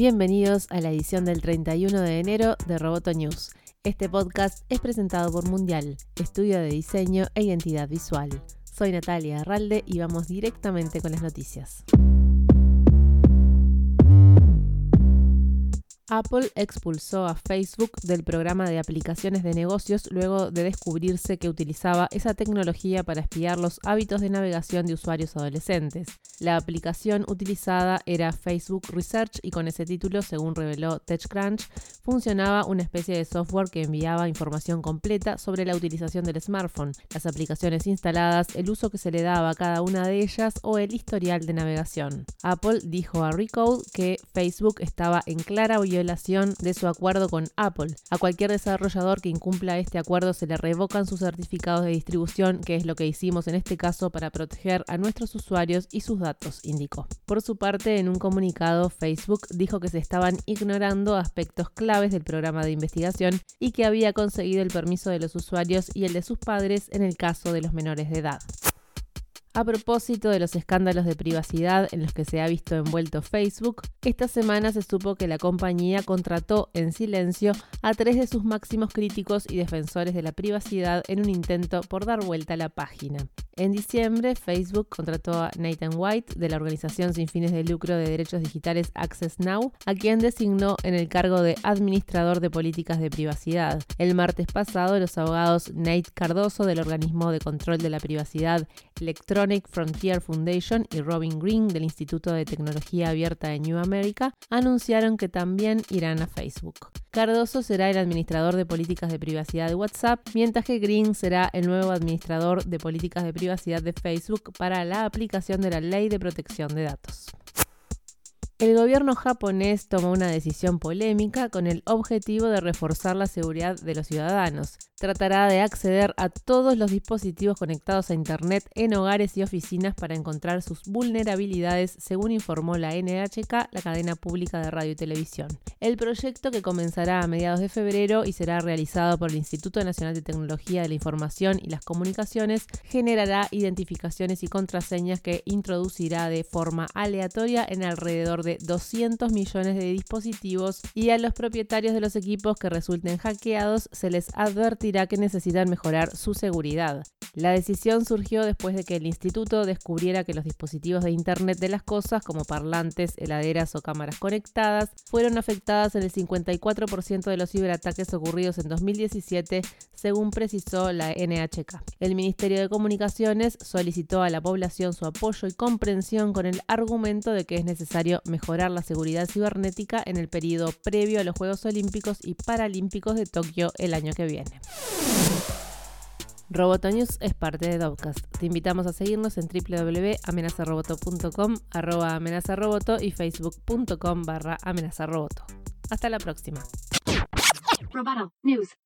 Bienvenidos a la edición del 31 de enero de Roboto News. Este podcast es presentado por Mundial, estudio de diseño e identidad visual. Soy Natalia Arralde y vamos directamente con las noticias. Apple expulsó a Facebook del programa de aplicaciones de negocios luego de descubrirse que utilizaba esa tecnología para espiar los hábitos de navegación de usuarios adolescentes. La aplicación utilizada era Facebook Research y con ese título, según reveló TechCrunch, funcionaba una especie de software que enviaba información completa sobre la utilización del smartphone, las aplicaciones instaladas, el uso que se le daba a cada una de ellas o el historial de navegación. Apple dijo a Recode que Facebook estaba en clara violación de su acuerdo con Apple. A cualquier desarrollador que incumpla este acuerdo se le revocan sus certificados de distribución, que es lo que hicimos en este caso para proteger a nuestros usuarios y sus datos, indicó. Por su parte, en un comunicado, Facebook dijo que se estaban ignorando aspectos claves del programa de investigación y que había conseguido el permiso de los usuarios y el de sus padres en el caso de los menores de edad. A propósito de los escándalos de privacidad en los que se ha visto envuelto Facebook, esta semana se supo que la compañía contrató en silencio a tres de sus máximos críticos y defensores de la privacidad en un intento por dar vuelta a la página. En diciembre, Facebook contrató a Nathan White de la organización sin fines de lucro de derechos digitales Access Now, a quien designó en el cargo de administrador de políticas de privacidad. El martes pasado, los abogados Nate Cardoso del organismo de control de la privacidad Electronic Frontier Foundation y Robin Green del Instituto de Tecnología Abierta de New America anunciaron que también irán a Facebook. Cardoso será el administrador de políticas de privacidad de WhatsApp, mientras que Green será el nuevo administrador de políticas de privacidad de Facebook para la aplicación de la Ley de Protección de Datos. El gobierno japonés tomó una decisión polémica con el objetivo de reforzar la seguridad de los ciudadanos. Tratará de acceder a todos los dispositivos conectados a Internet en hogares y oficinas para encontrar sus vulnerabilidades, según informó la NHK, la cadena pública de radio y televisión. El proyecto, que comenzará a mediados de febrero y será realizado por el Instituto Nacional de Tecnología de la Información y las Comunicaciones, generará identificaciones y contraseñas que introducirá de forma aleatoria en alrededor de 200 millones de dispositivos y a los propietarios de los equipos que resulten hackeados se les advertirá que necesitan mejorar su seguridad. La decisión surgió después de que el instituto descubriera que los dispositivos de Internet de las Cosas, como parlantes, heladeras o cámaras conectadas, fueron afectadas en el 54% de los ciberataques ocurridos en 2017, según precisó la NHK. El Ministerio de Comunicaciones solicitó a la población su apoyo y comprensión con el argumento de que es necesario mejorar la seguridad cibernética en el periodo previo a los Juegos Olímpicos y Paralímpicos de Tokio el año que viene. Robotonews es parte de Dovcast. Te invitamos a seguirnos en www.amenazaroboto.com, arroba amenazaroboto y facebook.com barra amenazaroboto. Hasta la próxima. Roboto News.